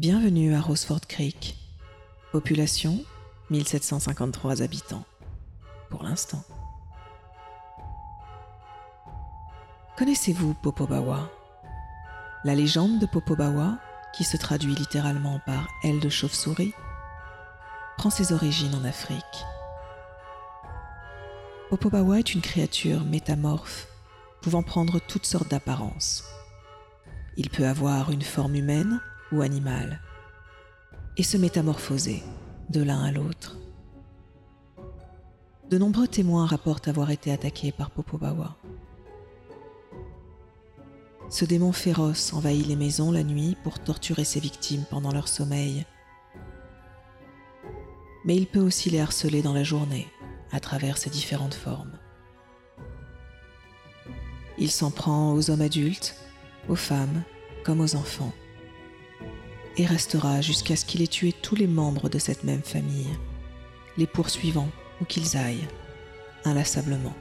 Bienvenue à Roseford Creek. Population 1753 habitants. Pour l'instant. Connaissez-vous Popobawa? La légende de Popobawa, qui se traduit littéralement par aile de chauve-souris, prend ses origines en Afrique. Popobawa est une créature métamorphe pouvant prendre toutes sortes d'apparences. Il peut avoir une forme humaine ou animale et se métamorphoser de l'un à l'autre. De nombreux témoins rapportent avoir été attaqués par Popobawa. Ce démon féroce envahit les maisons la nuit pour torturer ses victimes pendant leur sommeil. Mais il peut aussi les harceler dans la journée à travers ses différentes formes. Il s'en prend aux hommes adultes, aux femmes comme aux enfants, et restera jusqu'à ce qu'il ait tué tous les membres de cette même famille, les poursuivant où qu'ils aillent, inlassablement.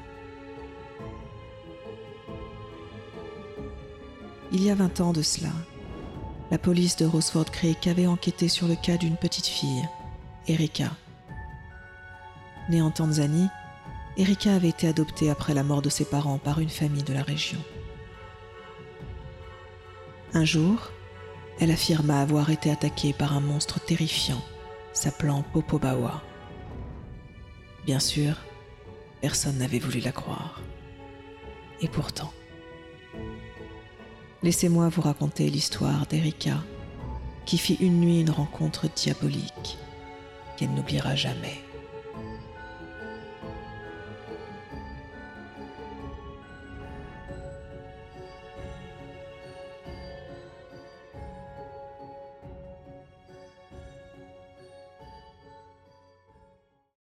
Il y a vingt ans de cela, la police de Roseford Creek avait enquêté sur le cas d'une petite fille, Erika, Née en Tanzanie, Erika avait été adoptée après la mort de ses parents par une famille de la région. Un jour, elle affirma avoir été attaquée par un monstre terrifiant s'appelant Popobawa. Bien sûr, personne n'avait voulu la croire. Et pourtant, laissez-moi vous raconter l'histoire d'Erika qui fit une nuit une rencontre diabolique qu'elle n'oubliera jamais.